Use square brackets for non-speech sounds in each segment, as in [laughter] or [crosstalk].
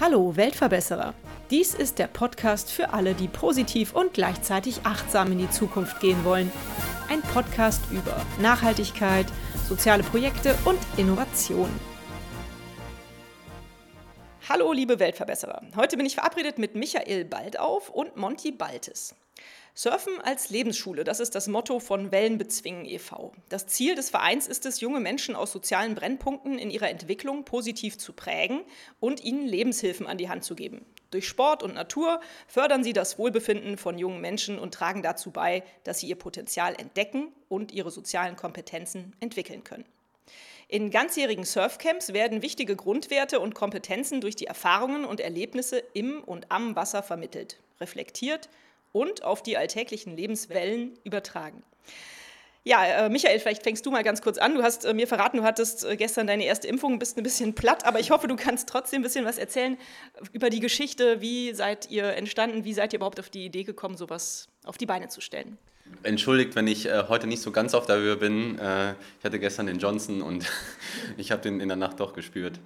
Hallo Weltverbesserer. Dies ist der Podcast für alle, die positiv und gleichzeitig achtsam in die Zukunft gehen wollen. Ein Podcast über Nachhaltigkeit, soziale Projekte und Innovation. Hallo liebe Weltverbesserer. Heute bin ich verabredet mit Michael Baldauf und Monty Baltes. Surfen als Lebensschule, das ist das Motto von Wellenbezwingen e.V. Das Ziel des Vereins ist es, junge Menschen aus sozialen Brennpunkten in ihrer Entwicklung positiv zu prägen und ihnen Lebenshilfen an die Hand zu geben. Durch Sport und Natur fördern sie das Wohlbefinden von jungen Menschen und tragen dazu bei, dass sie ihr Potenzial entdecken und ihre sozialen Kompetenzen entwickeln können. In ganzjährigen Surfcamps werden wichtige Grundwerte und Kompetenzen durch die Erfahrungen und Erlebnisse im und am Wasser vermittelt, reflektiert und auf die alltäglichen Lebenswellen übertragen. Ja, äh, Michael, vielleicht fängst du mal ganz kurz an. Du hast äh, mir verraten, du hattest äh, gestern deine erste Impfung, bist ein bisschen platt, aber ich hoffe, du kannst trotzdem ein bisschen was erzählen über die Geschichte. Wie seid ihr entstanden? Wie seid ihr überhaupt auf die Idee gekommen, sowas auf die Beine zu stellen? Entschuldigt, wenn ich äh, heute nicht so ganz auf der Höhe bin. Äh, ich hatte gestern den Johnson und [laughs] ich habe den in der Nacht doch gespürt.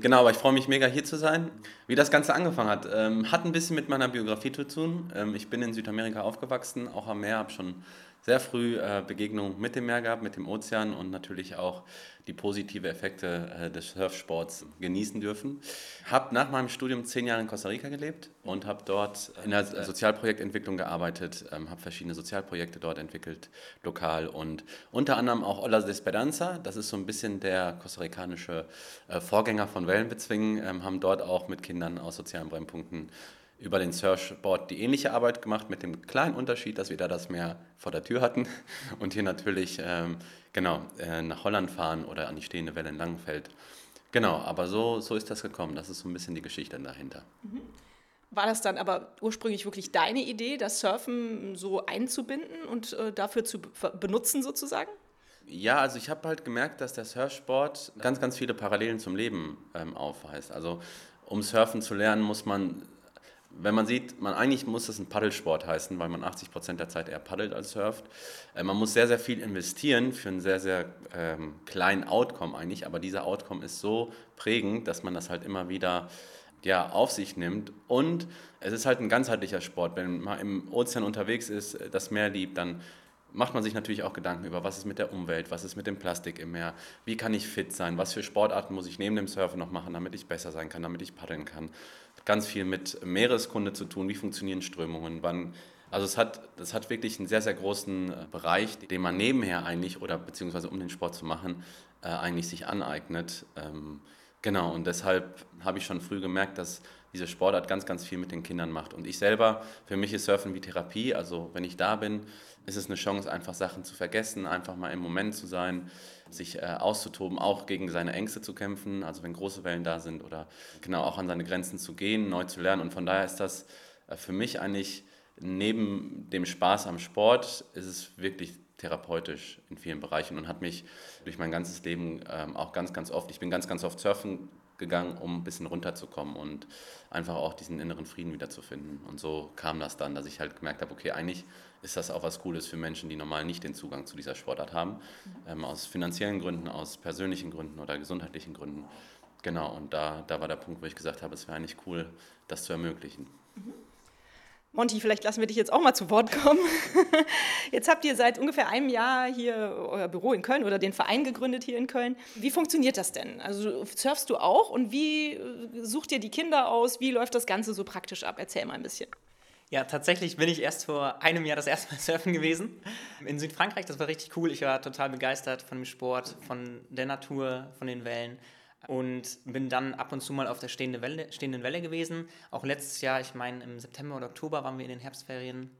Genau, aber ich freue mich mega hier zu sein. Wie das Ganze angefangen hat, ähm, hat ein bisschen mit meiner Biografie zu tun. Ähm, ich bin in Südamerika aufgewachsen, auch am Meer, habe schon sehr früh äh, Begegnung mit dem Meer gehabt, mit dem Ozean und natürlich auch die positive Effekte äh, des Surfsports genießen dürfen. Habe nach meinem Studium zehn Jahre in Costa Rica gelebt und habe dort in der Sozialprojektentwicklung gearbeitet, ähm, habe verschiedene Sozialprojekte dort entwickelt, lokal und unter anderem auch Olas de Esperanza, das ist so ein bisschen der kostarikanische äh, Vorgänger von Wellenbezwingen, ähm, haben dort auch mit Kindern aus sozialen Brennpunkten über den Surfboard die ähnliche Arbeit gemacht, mit dem kleinen Unterschied, dass wir da das Meer vor der Tür hatten [laughs] und hier natürlich ähm, genau äh, nach Holland fahren oder an die stehende Welle in Langenfeld. Genau, aber so, so ist das gekommen. Das ist so ein bisschen die Geschichte dahinter. Mhm. War das dann aber ursprünglich wirklich deine Idee, das Surfen so einzubinden und äh, dafür zu benutzen sozusagen? Ja, also ich habe halt gemerkt, dass der Surfsport ganz, ganz viele Parallelen zum Leben ähm, aufweist. Also um Surfen zu lernen, muss man wenn man sieht, man eigentlich muss es ein Paddelsport heißen, weil man 80 Prozent der Zeit eher paddelt als surft. Äh, man muss sehr, sehr viel investieren für einen sehr, sehr ähm, kleinen Outcome eigentlich, aber dieser Outcome ist so prägend, dass man das halt immer wieder ja, auf sich nimmt. Und es ist halt ein ganzheitlicher Sport. Wenn man im Ozean unterwegs ist, das Meer liebt, dann macht man sich natürlich auch Gedanken über, was ist mit der Umwelt, was ist mit dem Plastik im Meer, wie kann ich fit sein, was für Sportarten muss ich neben dem Surfen noch machen, damit ich besser sein kann, damit ich paddeln kann ganz viel mit Meereskunde zu tun, wie funktionieren Strömungen, wann. Also es hat, das hat wirklich einen sehr, sehr großen äh, Bereich, den man nebenher eigentlich oder beziehungsweise um den Sport zu machen, äh, eigentlich sich aneignet. Ähm, genau, und deshalb habe ich schon früh gemerkt, dass diese Sportart ganz, ganz viel mit den Kindern macht. Und ich selber, für mich ist Surfen wie Therapie. Also wenn ich da bin, ist es eine Chance, einfach Sachen zu vergessen, einfach mal im Moment zu sein sich äh, auszutoben, auch gegen seine Ängste zu kämpfen, also wenn große Wellen da sind oder genau auch an seine Grenzen zu gehen, neu zu lernen. Und von daher ist das äh, für mich eigentlich neben dem Spaß am Sport, ist es wirklich therapeutisch in vielen Bereichen und hat mich durch mein ganzes Leben ähm, auch ganz, ganz oft, ich bin ganz, ganz oft surfen gegangen, um ein bisschen runterzukommen und einfach auch diesen inneren Frieden wiederzufinden. Und so kam das dann, dass ich halt gemerkt habe, okay, eigentlich ist das auch was Cooles für Menschen, die normal nicht den Zugang zu dieser Sportart haben, ähm, aus finanziellen Gründen, aus persönlichen Gründen oder gesundheitlichen Gründen. Genau, und da, da war der Punkt, wo ich gesagt habe, es wäre eigentlich cool, das zu ermöglichen. Mhm. Monty, vielleicht lassen wir dich jetzt auch mal zu Wort kommen. [laughs] Jetzt habt ihr seit ungefähr einem Jahr hier euer Büro in Köln oder den Verein gegründet hier in Köln. Wie funktioniert das denn? Also surfst du auch und wie äh, sucht ihr die Kinder aus? Wie läuft das Ganze so praktisch ab? Erzähl mal ein bisschen. Ja, tatsächlich bin ich erst vor einem Jahr das erste Mal [laughs] surfen gewesen. In Südfrankreich, das war richtig cool. Ich war total begeistert von dem Sport, von der Natur, von den Wellen und bin dann ab und zu mal auf der stehenden Welle, stehenden Welle gewesen. Auch letztes Jahr, ich meine im September oder Oktober waren wir in den Herbstferien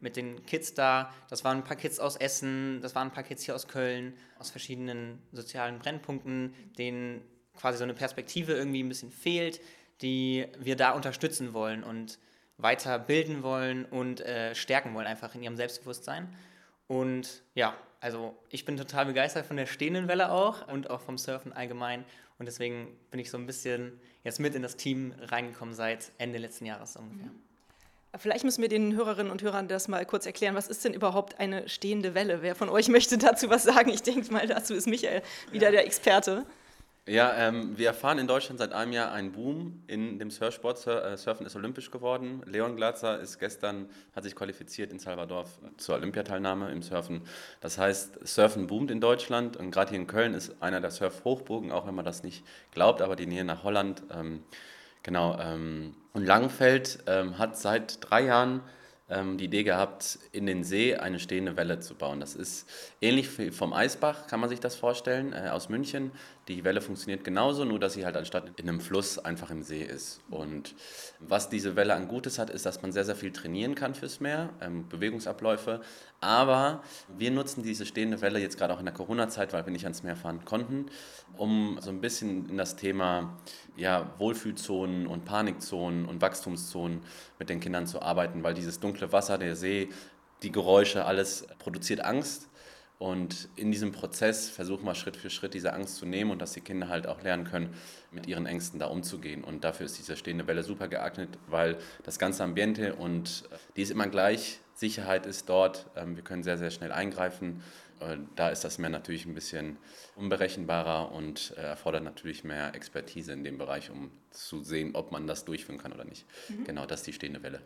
mit den Kids da. Das waren ein paar Kids aus Essen, das waren ein paar Kids hier aus Köln, aus verschiedenen sozialen Brennpunkten, denen quasi so eine Perspektive irgendwie ein bisschen fehlt, die wir da unterstützen wollen und weiter bilden wollen und äh, stärken wollen, einfach in ihrem Selbstbewusstsein. Und ja, also ich bin total begeistert von der stehenden Welle auch und auch vom Surfen allgemein und deswegen bin ich so ein bisschen jetzt mit in das Team reingekommen seit Ende letzten Jahres ungefähr. Vielleicht müssen wir den Hörerinnen und Hörern das mal kurz erklären. Was ist denn überhaupt eine stehende Welle? Wer von euch [laughs] möchte dazu was sagen? Ich denke mal, dazu ist Michael wieder der Experte. Ja, ähm, wir erfahren in Deutschland seit einem Jahr einen Boom in dem Surfsport. Sur äh, Surfen ist olympisch geworden. Leon Glatzer ist gestern, hat sich qualifiziert in Salvador zur Olympiateilnahme im Surfen. Das heißt, Surfen boomt in Deutschland und gerade hier in Köln ist einer der Surf-Hochburgen, auch wenn man das nicht glaubt, aber die Nähe nach Holland. Ähm, genau. Ähm, und Langenfeld ähm, hat seit drei Jahren ähm, die Idee gehabt, in den See eine stehende Welle zu bauen. Das ist ähnlich wie vom Eisbach, kann man sich das vorstellen, äh, aus München. Die Welle funktioniert genauso, nur dass sie halt anstatt in einem Fluss einfach im See ist. Und was diese Welle an Gutes hat, ist, dass man sehr, sehr viel trainieren kann fürs Meer, ähm, Bewegungsabläufe. Aber wir nutzen diese stehende Welle jetzt gerade auch in der Corona-Zeit, weil wir nicht ans Meer fahren konnten, um so ein bisschen in das Thema ja, Wohlfühlzonen und Panikzonen und Wachstumszonen mit den Kindern zu arbeiten, weil dieses dunkle Wasser, der See, die Geräusche, alles produziert Angst und in diesem Prozess versuchen wir Schritt für Schritt diese Angst zu nehmen und dass die Kinder halt auch lernen können, mit ihren Ängsten da umzugehen. Und dafür ist diese stehende Welle super geeignet, weil das ganze Ambiente und die ist immer gleich. Sicherheit ist dort. Ähm, wir können sehr, sehr schnell eingreifen. Äh, da ist das Meer natürlich ein bisschen unberechenbarer und äh, erfordert natürlich mehr Expertise in dem Bereich, um zu sehen, ob man das durchführen kann oder nicht. Mhm. Genau, das ist die stehende Welle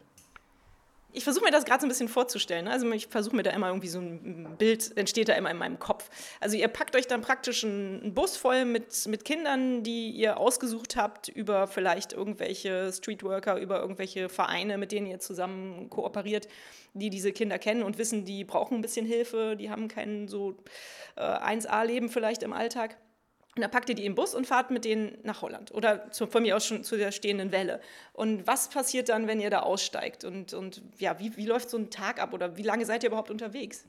ich versuche mir das gerade so ein bisschen vorzustellen. Ne? Also ich versuche mir da immer irgendwie so ein Bild, entsteht da immer in meinem Kopf. Also ihr packt euch dann praktisch einen Bus voll mit, mit Kindern, die ihr ausgesucht habt über vielleicht irgendwelche Streetworker, über irgendwelche Vereine, mit denen ihr zusammen kooperiert, die diese Kinder kennen und wissen, die brauchen ein bisschen Hilfe, die haben kein so äh, 1A-Leben vielleicht im Alltag. Und dann packt ihr die im Bus und fahrt mit denen nach Holland oder zu, von mir aus schon zu der stehenden Welle. Und was passiert dann, wenn ihr da aussteigt? Und, und ja, wie, wie läuft so ein Tag ab oder wie lange seid ihr überhaupt unterwegs?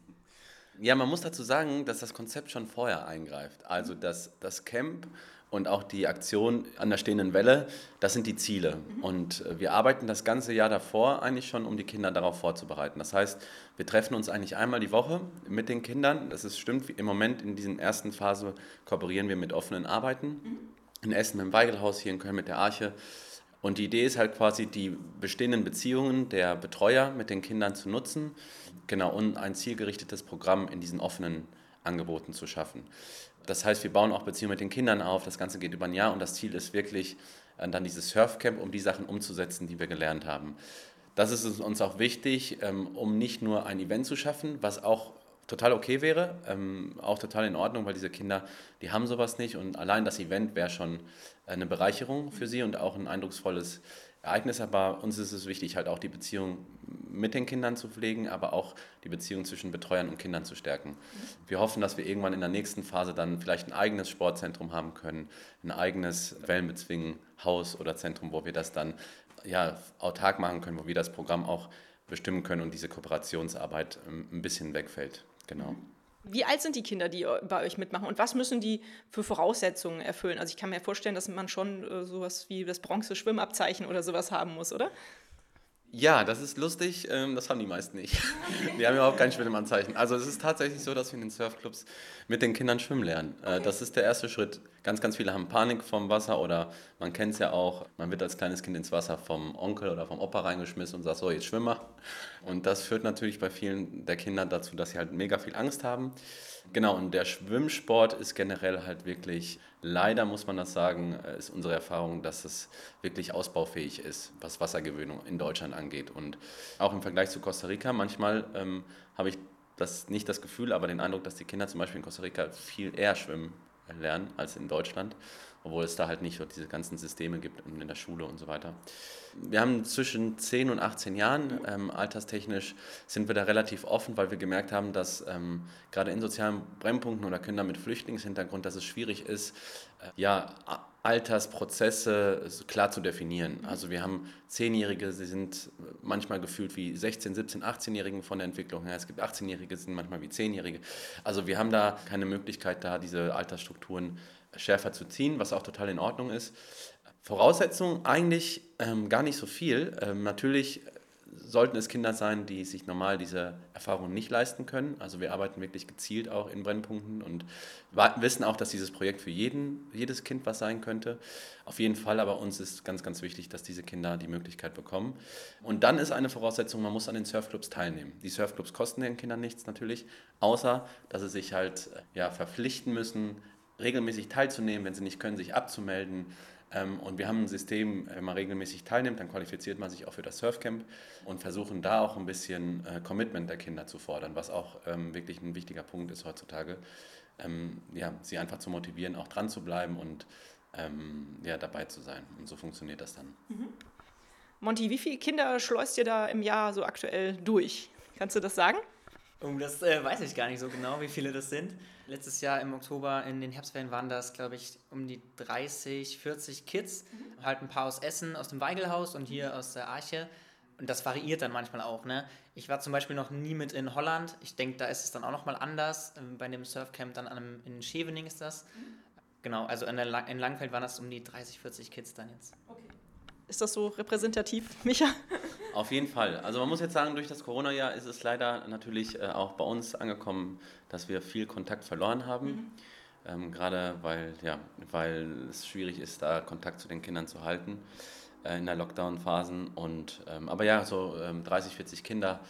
Ja, man muss dazu sagen, dass das Konzept schon vorher eingreift. Also das, das Camp und auch die Aktion an der stehenden Welle, das sind die Ziele. Mhm. Und äh, wir arbeiten das ganze Jahr davor eigentlich schon, um die Kinder darauf vorzubereiten. Das heißt, wir treffen uns eigentlich einmal die Woche mit den Kindern. Das ist stimmt, im Moment in dieser ersten Phase kooperieren wir mit offenen Arbeiten. Mhm. In Essen mit dem Weigelhaus, hier in Köln mit der Arche. Und die Idee ist halt quasi, die bestehenden Beziehungen der Betreuer mit den Kindern zu nutzen, genau, und ein zielgerichtetes Programm in diesen offenen Angeboten zu schaffen. Das heißt, wir bauen auch Beziehungen mit den Kindern auf. Das Ganze geht über ein Jahr und das Ziel ist wirklich äh, dann dieses Surfcamp, um die Sachen umzusetzen, die wir gelernt haben. Das ist uns auch wichtig, ähm, um nicht nur ein Event zu schaffen, was auch total okay wäre, ähm, auch total in Ordnung, weil diese Kinder, die haben sowas nicht und allein das Event wäre schon eine Bereicherung für sie und auch ein eindrucksvolles Ereignis, aber uns ist es wichtig, halt auch die Beziehung mit den Kindern zu pflegen, aber auch die Beziehung zwischen Betreuern und Kindern zu stärken. Wir hoffen, dass wir irgendwann in der nächsten Phase dann vielleicht ein eigenes Sportzentrum haben können, ein eigenes Wellenbezwingen-Haus oder Zentrum, wo wir das dann ja, autark machen können, wo wir das Programm auch bestimmen können und diese Kooperationsarbeit ähm, ein bisschen wegfällt. Genau. Wie alt sind die Kinder, die bei euch mitmachen und was müssen die für Voraussetzungen erfüllen? Also ich kann mir vorstellen, dass man schon äh, sowas wie das Bronze-Schwimmabzeichen oder sowas haben muss, oder? Ja, das ist lustig. Ähm, das haben die meisten nicht. [laughs] Die haben überhaupt kein Schwimmanzeichen. Also es ist tatsächlich so, dass wir in den Surfclubs mit den Kindern schwimmen lernen. Äh, okay. Das ist der erste Schritt. Ganz, ganz viele haben Panik vom Wasser oder man kennt es ja auch, man wird als kleines Kind ins Wasser vom Onkel oder vom Opa reingeschmissen und sagt, so, jetzt schwimmer. Und das führt natürlich bei vielen der Kinder dazu, dass sie halt mega viel Angst haben. Genau, und der Schwimmsport ist generell halt wirklich, leider muss man das sagen, äh, ist unsere Erfahrung, dass es wirklich ausbaufähig ist, was Wassergewöhnung in Deutschland angeht. Und auch im Vergleich zu Costa Rica, manchmal ähm, habe ich das nicht das Gefühl, aber den Eindruck, dass die Kinder zum Beispiel in Costa Rica viel eher schwimmen lernen als in Deutschland obwohl es da halt nicht so diese ganzen Systeme gibt in der Schule und so weiter. Wir haben zwischen 10 und 18 Jahren, ähm, alterstechnisch sind wir da relativ offen, weil wir gemerkt haben, dass ähm, gerade in sozialen Brennpunkten oder Kinder mit Flüchtlingshintergrund, dass es schwierig ist, äh, ja, Altersprozesse klar zu definieren. Also wir haben Zehnjährige, sie sind manchmal gefühlt wie 16, 17, 18-Jährigen von der Entwicklung her. Es gibt 18-Jährige, sind manchmal wie Zehnjährige. Also wir haben da keine Möglichkeit, da diese Altersstrukturen schärfer zu ziehen, was auch total in Ordnung ist. Voraussetzungen eigentlich ähm, gar nicht so viel. Ähm, natürlich sollten es Kinder sein, die sich normal diese Erfahrung nicht leisten können. Also wir arbeiten wirklich gezielt auch in Brennpunkten und wissen auch, dass dieses Projekt für jeden, jedes Kind was sein könnte. Auf jeden Fall, aber uns ist ganz, ganz wichtig, dass diese Kinder die Möglichkeit bekommen. Und dann ist eine Voraussetzung, man muss an den Surfclubs teilnehmen. Die Surfclubs kosten den Kindern nichts natürlich, außer dass sie sich halt ja, verpflichten müssen, regelmäßig teilzunehmen, wenn sie nicht können, sich abzumelden und wir haben ein System, wenn man regelmäßig teilnimmt, dann qualifiziert man sich auch für das Surfcamp und versuchen da auch ein bisschen äh, Commitment der Kinder zu fordern, was auch ähm, wirklich ein wichtiger Punkt ist heutzutage. Ähm, ja, sie einfach zu motivieren, auch dran zu bleiben und ja, dabei zu sein. Und so funktioniert das dann. Mhm. Monty, wie viele Kinder schleust ihr da im Jahr so aktuell durch? Kannst du das sagen? Oh, das äh, weiß ich gar nicht so genau, wie viele das sind. Letztes Jahr im Oktober in den Herbstferien waren das, glaube ich, um die 30, 40 Kids. Mhm. Halt ein paar aus Essen, aus dem Weigelhaus und hier aus der Arche. Und das variiert dann manchmal auch. Ne? Ich war zum Beispiel noch nie mit in Holland. Ich denke, da ist es dann auch nochmal anders. Ähm, bei dem Surfcamp dann einem, in Schevening ist das. Mhm. Genau, also in, der, in Langfeld waren das um die 30, 40 Kids dann jetzt. Ist das so repräsentativ, [laughs] Micha? Auf jeden Fall. Also man muss jetzt sagen, durch das Corona-Jahr ist es leider natürlich äh, auch bei uns angekommen, dass wir viel Kontakt verloren haben. Mhm. Ähm, Gerade weil, ja, weil es schwierig ist, da Kontakt zu den Kindern zu halten äh, in der Lockdown-Phasen. ähm, aber ja, so ähm, 30, 40 Kinder.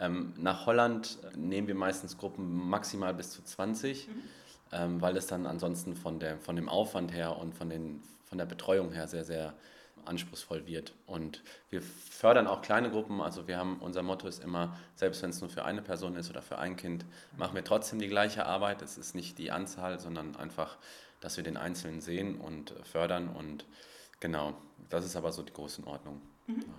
Ähm, nach Holland nehmen wir meistens Gruppen maximal bis zu 20, mhm. Ähm, weil es dann ansonsten von, der, von dem Aufwand her und von, den, von der Betreuung her sehr, sehr anspruchsvoll wird. Und wir fördern auch kleine Gruppen. Also wir haben, unser Motto ist immer, selbst wenn es nur für eine Person ist oder für ein Kind, machen wir trotzdem die gleiche Arbeit. Es ist nicht die Anzahl, sondern einfach, dass wir den Einzelnen sehen und fördern. Und genau, das ist aber so die Größenordnung. Mhm. Ja.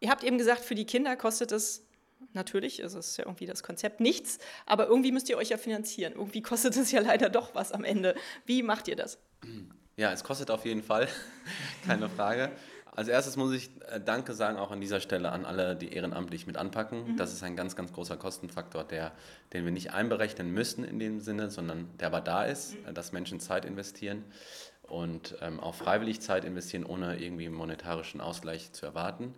Ihr habt eben gesagt, für die Kinder kostet es natürlich, es ist ja irgendwie das Konzept nichts, aber irgendwie müsst ihr euch ja finanzieren. Irgendwie kostet es ja [laughs] leider doch was am Ende. Wie macht ihr das? [clears throat] Ja, es kostet auf jeden Fall, [laughs] keine Frage. Als erstes muss ich äh, Danke sagen auch an dieser Stelle an alle, die ehrenamtlich mit anpacken. Mhm. Das ist ein ganz, ganz großer Kostenfaktor, der, den wir nicht einberechnen müssen in dem Sinne, sondern der aber da ist, mhm. dass Menschen Zeit investieren und ähm, auch freiwillig Zeit investieren, ohne irgendwie monetarischen Ausgleich zu erwarten. Mhm.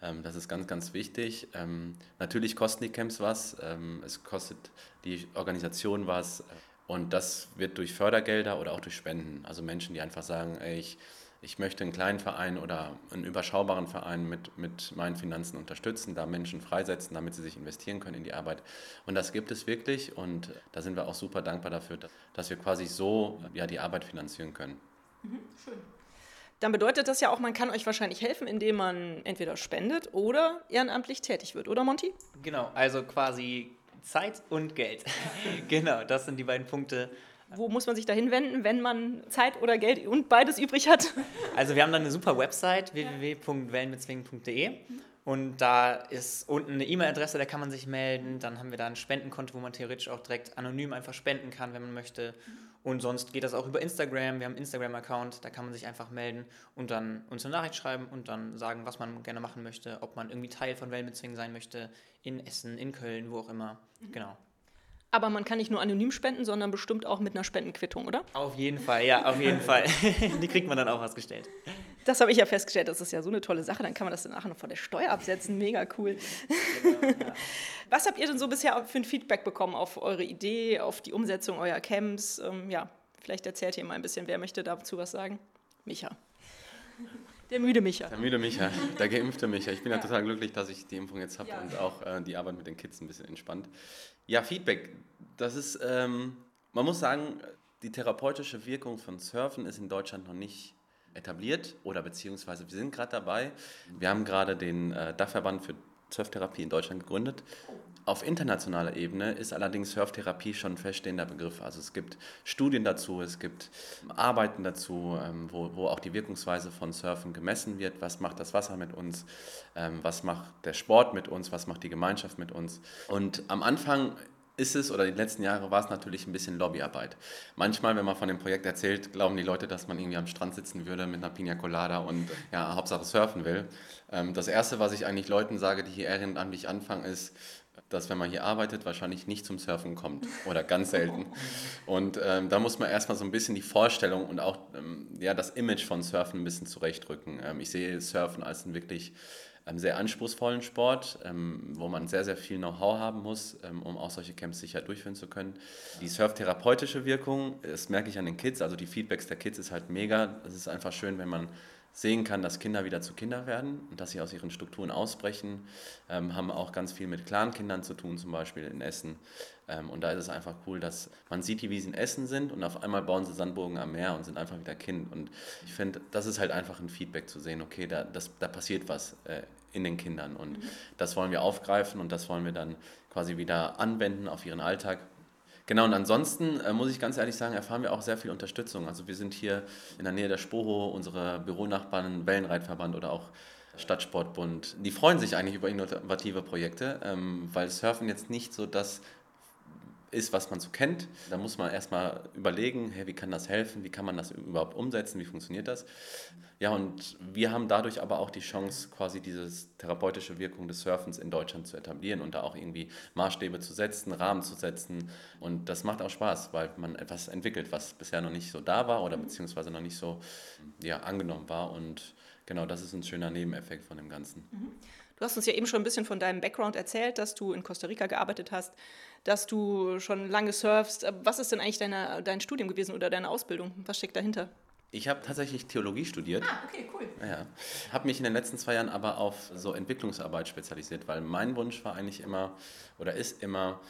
Ähm, das ist ganz, ganz wichtig. Ähm, natürlich kosten die Camps was, ähm, es kostet die Organisation was. Und das wird durch Fördergelder oder auch durch Spenden. Also Menschen, die einfach sagen, ey, ich, ich möchte einen kleinen Verein oder einen überschaubaren Verein mit, mit meinen Finanzen unterstützen, da Menschen freisetzen, damit sie sich investieren können in die Arbeit. Und das gibt es wirklich und da sind wir auch super dankbar dafür, dass wir quasi so ja, die Arbeit finanzieren können. Mhm, schön. Dann bedeutet das ja auch, man kann euch wahrscheinlich helfen, indem man entweder spendet oder ehrenamtlich tätig wird, oder Monty? Genau, also quasi Zeit und Geld. [laughs] genau, das sind die beiden Punkte. Wo muss man sich da hinwenden, wenn man Zeit oder Geld und beides übrig hat? [laughs] Also wir haben dann eine super Website, www.wellenbezwingen.de und da ist unten eine E-Mail-Adresse, da kann man sich melden. Dann haben wir da ein Spendenkonto, wo man theoretisch auch direkt anonym einfach spenden kann, wenn man möchte. Und sonst geht das auch über Instagram. Wir haben einen Instagram-Account, da kann man sich einfach melden und dann uns eine Nachricht schreiben und dann sagen, was man gerne machen möchte, ob man irgendwie Teil von Wellenbezwingen sein möchte, in Essen, in Köln, wo auch immer. Mhm. Genau. Aber man kann nicht nur anonym spenden, sondern bestimmt auch mit einer Spendenquittung, oder? Auf jeden Fall, ja, auf jeden [laughs] Fall. [laughs] Die kriegt man dann auch ausgestellt. Das habe ich ja festgestellt, das ist ja so eine tolle Sache. Dann kann man das dann nachher noch von der Steuer absetzen. Mega cool. Genau, ja. [laughs] Was habt ihr denn so bisher für ein Feedback bekommen auf eure Idee, auf die Umsetzung eurer Camps? Ähm, ja, vielleicht erzählt ihr mal ein bisschen, wer möchte dazu was sagen? Micha. Der müde Micha. Der müde Micha, der geimpfte Micha. Ich bin ja, ja total glücklich, dass ich die Impfung jetzt habe ja. und auch äh, die Arbeit mit den Kids ein bisschen entspannt. Ja, Feedback. Das ist, ähm, man muss sagen, die therapeutische Wirkung von Surfen ist in Deutschland noch nicht etabliert oder beziehungsweise wir sind gerade dabei. Wir haben gerade den äh, Dachverband für Surftherapie in Deutschland gegründet. Auf internationaler Ebene ist allerdings Surftherapie schon ein feststehender Begriff. Also es gibt Studien dazu, es gibt Arbeiten dazu, ähm, wo, wo auch die Wirkungsweise von Surfen gemessen wird. Was macht das Wasser mit uns? Ähm, was macht der Sport mit uns? Was macht die Gemeinschaft mit uns? Und am Anfang ist es, oder die letzten Jahre war es natürlich ein bisschen Lobbyarbeit. Manchmal, wenn man von dem Projekt erzählt, glauben die Leute, dass man irgendwie am Strand sitzen würde mit einer Pina Colada und ja, Hauptsache surfen will. Ähm, das Erste, was ich eigentlich Leuten sage, die hier ehrenamtlich anfangen, ist, dass wenn man hier arbeitet, wahrscheinlich nicht zum Surfen kommt oder ganz selten. Und ähm, da muss man erstmal so ein bisschen die Vorstellung und auch ähm, ja, das Image von Surfen ein bisschen zurechtrücken. Ähm, ich sehe Surfen als ein wirklich sehr anspruchsvollen Sport, ähm, wo man sehr, sehr viel Know-how haben muss, ähm, um auch solche Camps sicher durchführen zu können. Die surftherapeutische Wirkung, das merke ich an den Kids, also die Feedbacks der Kids ist halt mega. Es ist einfach schön, wenn man sehen kann, dass Kinder wieder zu Kinder werden und dass sie aus ihren Strukturen ausbrechen. Ähm, haben auch ganz viel mit Clankindern zu tun, zum Beispiel in Essen. Ähm, und da ist es einfach cool, dass man sieht, wie sie in Essen sind und auf einmal bauen sie Sandburgen am Meer und sind einfach wieder Kind. Und ich finde, das ist halt einfach ein Feedback zu sehen, okay, da, das, da passiert was äh, in den Kindern. Und mhm. das wollen wir aufgreifen und das wollen wir dann quasi wieder anwenden auf ihren Alltag. Genau, und ansonsten äh, muss ich ganz ehrlich sagen, erfahren wir auch sehr viel Unterstützung. Also wir sind hier in der Nähe der Spoho, unsere Büronachbarn, Wellenreitverband oder auch Stadtsportbund, die freuen sich eigentlich über innovative Projekte, ähm, weil Surfen jetzt nicht so das ist, was man so kennt. Da muss man erstmal überlegen, hey, wie kann das helfen, wie kann man das überhaupt umsetzen, wie funktioniert das. Ja, und wir haben dadurch aber auch die Chance, quasi diese therapeutische Wirkung des Surfens in Deutschland zu etablieren und da auch irgendwie Maßstäbe zu setzen, Rahmen zu setzen. Und das macht auch Spaß, weil man etwas entwickelt, was bisher noch nicht so da war oder beziehungsweise noch nicht so ja, angenommen war. Und genau das ist ein schöner Nebeneffekt von dem Ganzen. Mhm. Du hast uns ja eben schon ein bisschen von deinem Background erzählt, dass du in Costa Rica gearbeitet hast, dass du schon lange surfst. Was ist denn eigentlich deine, dein Studium gewesen oder deine Ausbildung? Was steckt dahinter? Ich habe tatsächlich Theologie studiert. Ah, okay, cool. Ja, habe mich in den letzten zwei Jahren aber auf so Entwicklungsarbeit spezialisiert, weil mein Wunsch war eigentlich immer oder ist immer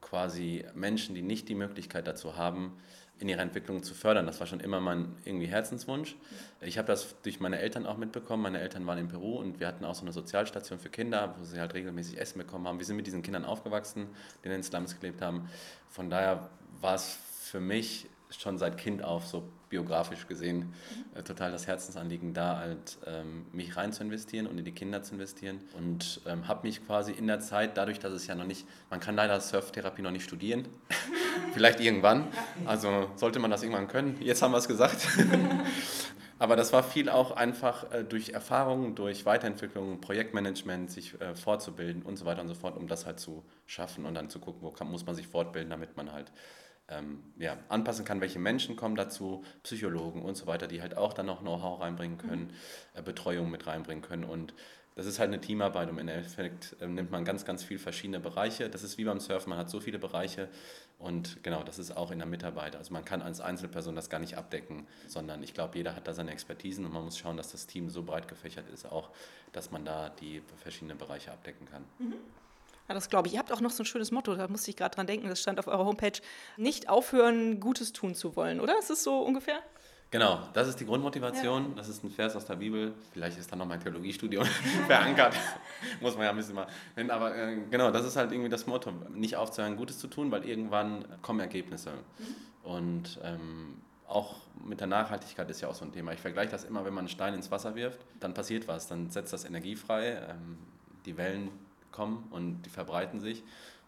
quasi Menschen, die nicht die Möglichkeit dazu haben, in ihrer Entwicklung zu fördern. Das war schon immer mein irgendwie Herzenswunsch. Ich habe das durch meine Eltern auch mitbekommen. Meine Eltern waren in Peru und wir hatten auch so eine Sozialstation für Kinder, wo sie halt regelmäßig Essen bekommen haben. Wir sind mit diesen Kindern aufgewachsen, die in den Slums gelebt haben. Von daher war es für mich schon seit Kind auf, so biografisch gesehen, äh, total das Herzensanliegen da, halt, ähm, mich rein zu investieren und in die Kinder zu investieren. Und ähm, habe mich quasi in der Zeit, dadurch, dass es ja noch nicht, man kann leider Surftherapie noch nicht studieren, [laughs] vielleicht irgendwann, also sollte man das irgendwann können, jetzt haben wir es gesagt. [laughs] Aber das war viel auch einfach äh, durch Erfahrungen, durch Weiterentwicklung, Projektmanagement, sich äh, fortzubilden und so weiter und so fort, um das halt zu schaffen und dann zu gucken, wo kann, muss man sich fortbilden, damit man halt ähm, ja, anpassen kann, welche Menschen kommen dazu, Psychologen und so weiter, die halt auch dann noch Know-how reinbringen können, äh, Betreuung mit reinbringen können und das ist halt eine Teamarbeit und im Endeffekt äh, nimmt man ganz, ganz viele verschiedene Bereiche. Das ist wie beim Surfen, man hat so viele Bereiche und genau, das ist auch in der Mitarbeit. Also man kann als Einzelperson das gar nicht abdecken, sondern ich glaube, jeder hat da seine Expertisen und man muss schauen, dass das Team so breit gefächert ist, auch, dass man da die verschiedenen Bereiche abdecken kann. Mhm. Ja, das glaube ich. Ihr habt auch noch so ein schönes Motto, da musste ich gerade dran denken, das stand auf eurer Homepage. Nicht aufhören, Gutes tun zu wollen, oder? Ist es so ungefähr? Genau, das ist die Grundmotivation. Ja. Das ist ein Vers aus der Bibel. Vielleicht ist da noch mein Theologiestudium [laughs] verankert. [laughs] Muss man ja ein bisschen mal. Aber äh, genau, das ist halt irgendwie das Motto. Nicht aufzuhören, Gutes zu tun, weil irgendwann kommen Ergebnisse. Mhm. Und ähm, auch mit der Nachhaltigkeit ist ja auch so ein Thema. Ich vergleiche das immer, wenn man einen Stein ins Wasser wirft, dann passiert was. Dann setzt das Energie frei. Ähm, die Wellen kommen und die verbreiten sich.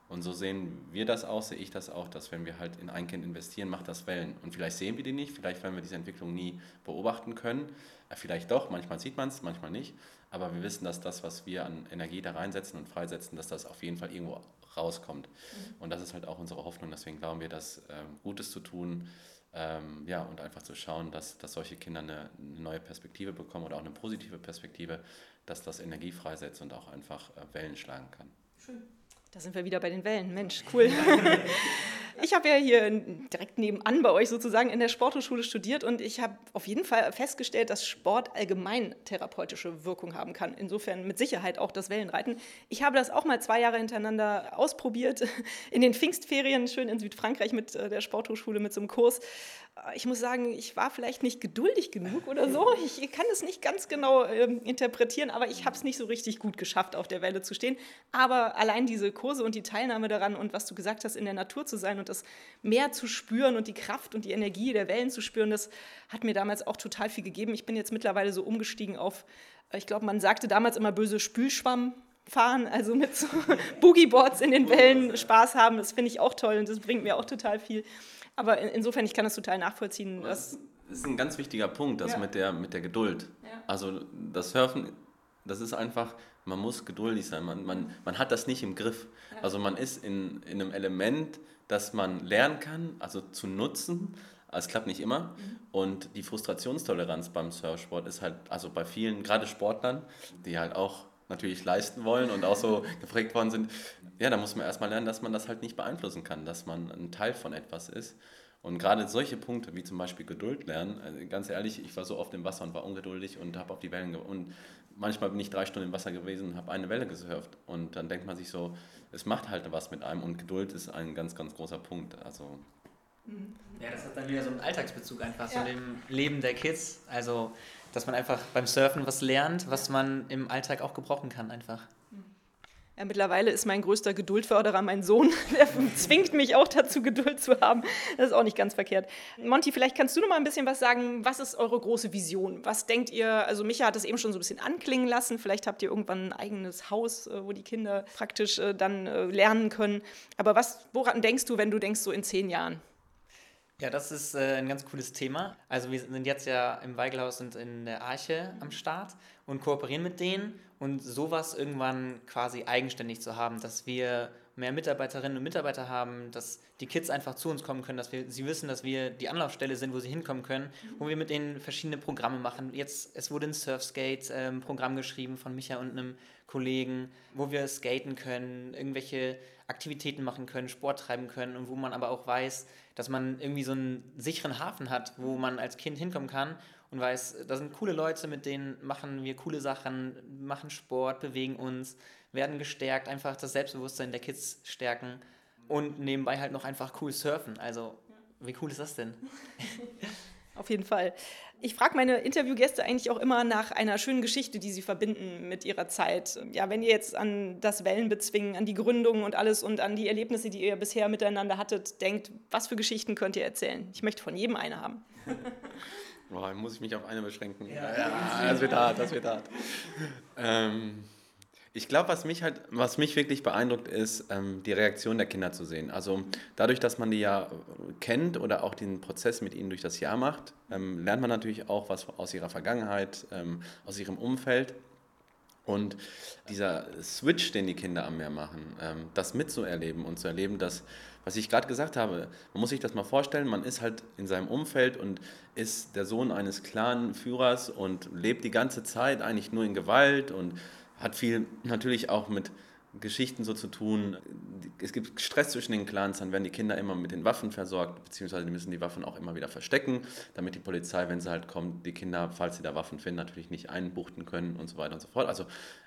Und so sehen wir das auch, sehe ich das auch, dass wenn wir halt in ein Kind investieren, macht das Wellen. Und vielleicht sehen wir die nicht, vielleicht werden wir diese Entwicklung nie beobachten können. Äh, vielleicht doch, manchmal sieht man es, manchmal nicht. Aber wir wissen, dass das, was wir an Energie da reinsetzen und freisetzen, dass das auf jeden Fall irgendwo rauskommt. Mhm. Und das ist halt auch unsere Hoffnung. Deswegen glauben wir, dass ähm, Gutes zu tun, ähm, ja, und einfach zu schauen, dass, dass solche Kinder eine, eine, neue Perspektive bekommen oder auch eine positive Perspektive, dass das Energie freisetzt und auch einfach äh, Wellen schlagen kann. Schön. Da sind wir wieder bei den Wellen. Mensch, cool. [laughs] Ich habe ja hier direkt nebenan bei euch sozusagen in der Sporthochschule studiert und ich habe auf jeden Fall festgestellt, dass Sport allgemein therapeutische Wirkung haben kann. Insofern mit Sicherheit auch das Wellenreiten. Ich habe das auch mal zwei Jahre hintereinander ausprobiert [laughs] in den Pfingstferien, schön in Südfrankreich mit äh, der Sporthochschule mit so einem Kurs ich muss sagen, ich war vielleicht nicht geduldig genug oder so. [laughs] Ich kann es nicht ganz genau äh, interpretieren, aber ich habe es nicht so richtig gut geschafft, auf der Welle zu stehen. Aber allein diese Kurse und die Teilnahme daran und was du gesagt hast, in der Natur zu sein und das Meer zu spüren und die Kraft und die Energie der Wellen zu spüren, das hat mir damals auch total viel gegeben. Ich bin jetzt mittlerweile so umgestiegen auf, ich glaube, man sagte damals immer böse Spülschwamm fahren, also mit so [laughs] Boogieboards in den Wellen Spaß haben. Das finde ich auch toll und das bringt mir auch total viel. Aber insofern, ich kann das total nachvollziehen. das ist ein ganz wichtiger Punkt, das ja. mit, der, mit der Geduld. Ja. Also das Surfen, das ist einfach, man muss geduldig sein. Man, man, man hat das nicht im Griff. Ja. Also man ist in, in einem Element, das man lernen kann, also zu nutzen. Es klappt nicht immer. Mhm. Und die Frustrationstoleranz beim Surfsport ist halt, also bei vielen, gerade Sportlern, die halt auch natürlich leisten wollen und auch so geprägt worden sind, ja, da muss man erstmal lernen, dass man das halt nicht beeinflussen kann, dass man ein Teil von etwas ist. Und gerade solche Punkte wie zum Beispiel Geduld lernen, also ganz ehrlich, ich war so oft im Wasser und war ungeduldig und habe auf die Wellen und manchmal bin ich drei Stunden im Wasser gewesen und habe eine Welle gesurft und dann denkt man sich so, es macht halt was mit einem und Geduld ist ein ganz, ganz großer Punkt. Also ja, das hat dann wieder so einen Alltagsbezug einfach ja. zu dem Leben der Kids. Also, dass man einfach beim Surfen was lernt, was man im Alltag auch gebrauchen kann einfach. Ja, mittlerweile ist mein größter Geduldförderer mein Sohn. [laughs] Der zwingt mich auch dazu, Geduld zu haben. Das ist auch nicht ganz verkehrt. Monty, vielleicht kannst du noch mal ein bisschen was sagen. Was ist eure große Vision? Was denkt ihr? Also, Micha hat es eben schon so ein bisschen anklingen lassen. Vielleicht habt ihr irgendwann ein eigenes Haus, äh, wo die Kinder praktisch äh, dann äh, lernen können. Aber was, woran denkst du, wenn du denkst, so in zehn Jahren? Ja, das ist äh, ein ganz cooles Thema. Also wir sind jetzt ja im Weigelhaus und in der Arche am Start und kooperieren mit denen und sowas irgendwann quasi eigenständig zu haben, dass wir mehr Mitarbeiterinnen und Mitarbeiter haben, dass die Kids einfach zu uns kommen können, dass wir sie wissen, dass wir die Anlaufstelle sind, wo sie hinkommen können, wo wir mit denen verschiedene Programme machen. Jetzt es wurde ein Surfskate ähm, geschrieben von Micha und einem Kollegen, wo wir skaten können, irgendwelche Aktivitäten machen können, Sport treiben können und wo man aber auch weiß, dass man irgendwie so einen sicheren Hafen hat, wo man als Kind hinkommen kann und weiß, da sind coole Leute, mit denen machen wir coole Sachen, machen Sport, bewegen uns, werden gestärkt, einfach das Selbstbewusstsein der Kids stärken und nebenbei halt noch einfach cool surfen. Also, wie cool ist das denn? [laughs] Auf jeden Fall. Ich frage meine Interviewgäste eigentlich auch immer nach einer schönen Geschichte, die sie verbinden mit ihrer Zeit. Ja, wenn ihr jetzt an das Wellenbezwingen, an die Gründung und alles und an die Erlebnisse, die ihr bisher miteinander hattet, denkt, was für Geschichten könnt ihr erzählen? Ich möchte von jedem eine haben. [laughs] Boah, muss ich mich auf eine beschränken? Ja, ja das wird hart, das wird hart. Ähm, ich glaube, was mich halt, was mich wirklich beeindruckt, ist ähm, die Reaktion der Kinder zu sehen. Also dadurch, dass man die ja kennt oder auch den Prozess mit ihnen durch das Jahr macht, ähm, lernt man natürlich auch was aus ihrer Vergangenheit, ähm, aus ihrem Umfeld. Und dieser Switch, den die Kinder am Meer machen, ähm, das mitzuerleben und zu erleben, dass, was ich gerade gesagt habe, man muss sich das mal vorstellen, man ist halt in seinem Umfeld und ist der Sohn eines klaren Führers und lebt die ganze Zeit eigentlich nur in Gewalt und hat viel natürlich auch mit Geschichten so zu tun. Es gibt Stress zwischen den Clans, dann werden die Kinder immer mit den Waffen versorgt, beziehungsweise die müssen die Waffen auch immer wieder verstecken, damit die Polizei, wenn sie halt kommt, die Kinder, falls sie da Waffen finden, natürlich nicht einbuchten können und so weiter und so fort. Also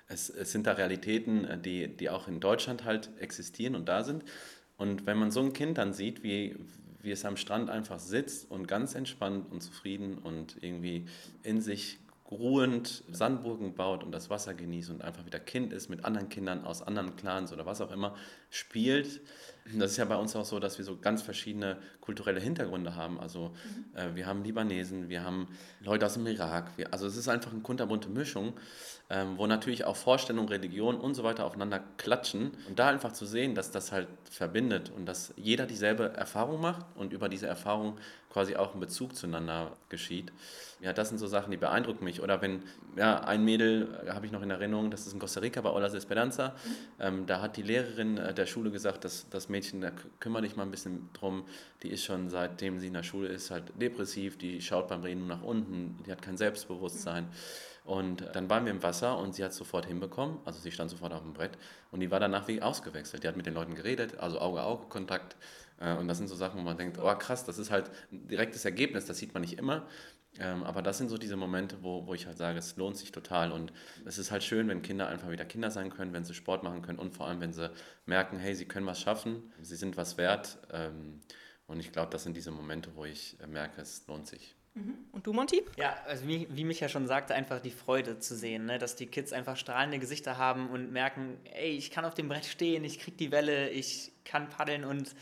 es, es sind da Realitäten, äh, die, die auch in Deutschland halt existieren und da sind. Und wenn man so ein Kind dann sieht, wie, wie es am Strand einfach sitzt und ganz entspannt und zufrieden und irgendwie in sich ruhend Sandburgen baut und das Wasser genießt und einfach wieder Kind ist, mit anderen Kindern aus anderen Clans oder was auch immer spielt. Das ist ja bei uns auch so, dass wir so ganz verschiedene kulturelle Hintergründe haben. Also mhm. äh, wir haben Libanesen, wir haben Leute aus dem Irak. Wir, also es ist einfach eine kunterbunte Mischung, ähm, wo natürlich auch Vorstellung, Religion und so weiter aufeinander klatschen. Und da einfach zu sehen, dass das halt verbindet und dass jeder dieselbe Erfahrung macht und über diese Erfahrung quasi auch ein Bezug zueinander geschieht. Ja, das sind so Sachen, die beeindrucken mich. Oder wenn, ja, ein Mädel äh, habe ich noch in Erinnerung, das ist in Costa Rica bei Olas Esperanza. Mhm. Ähm, da hat die Lehrerin äh, der Schule gesagt, dass das Mädchen, da kümmere dich mal ein bisschen drum, die ist schon seitdem sie in der Schule ist halt depressiv, die schaut beim Reden nach unten, die hat kein Selbstbewusstsein. Und dann waren wir im Wasser und sie hat es sofort hinbekommen, also sie stand sofort auf dem Brett und die war danach wie ausgewechselt. Die hat mit den Leuten geredet, also Auge-Auge-Kontakt. Äh, und das sind so Sachen, wo man denkt, oh krass, das ist halt ein direktes Ergebnis, das sieht man nicht immer. Ähm, aber das sind so diese Momente, wo, wo ich halt sage, es lohnt sich total. Und es ist halt schön, wenn Kinder einfach wieder Kinder sein können, wenn sie Sport machen können und vor allem, wenn sie merken, hey, sie können was schaffen, sie sind was wert. Ähm, und ich glaube, das sind diese Momente, wo ich äh, merke, es lohnt sich. Mhm. Und du, Monty? Ja, also wie, wie Micha schon sagte, einfach die Freude zu sehen, ne? dass die Kids einfach strahlende Gesichter haben und merken, ey, ich kann auf dem Brett stehen, ich krieg die Welle, ich kann paddeln und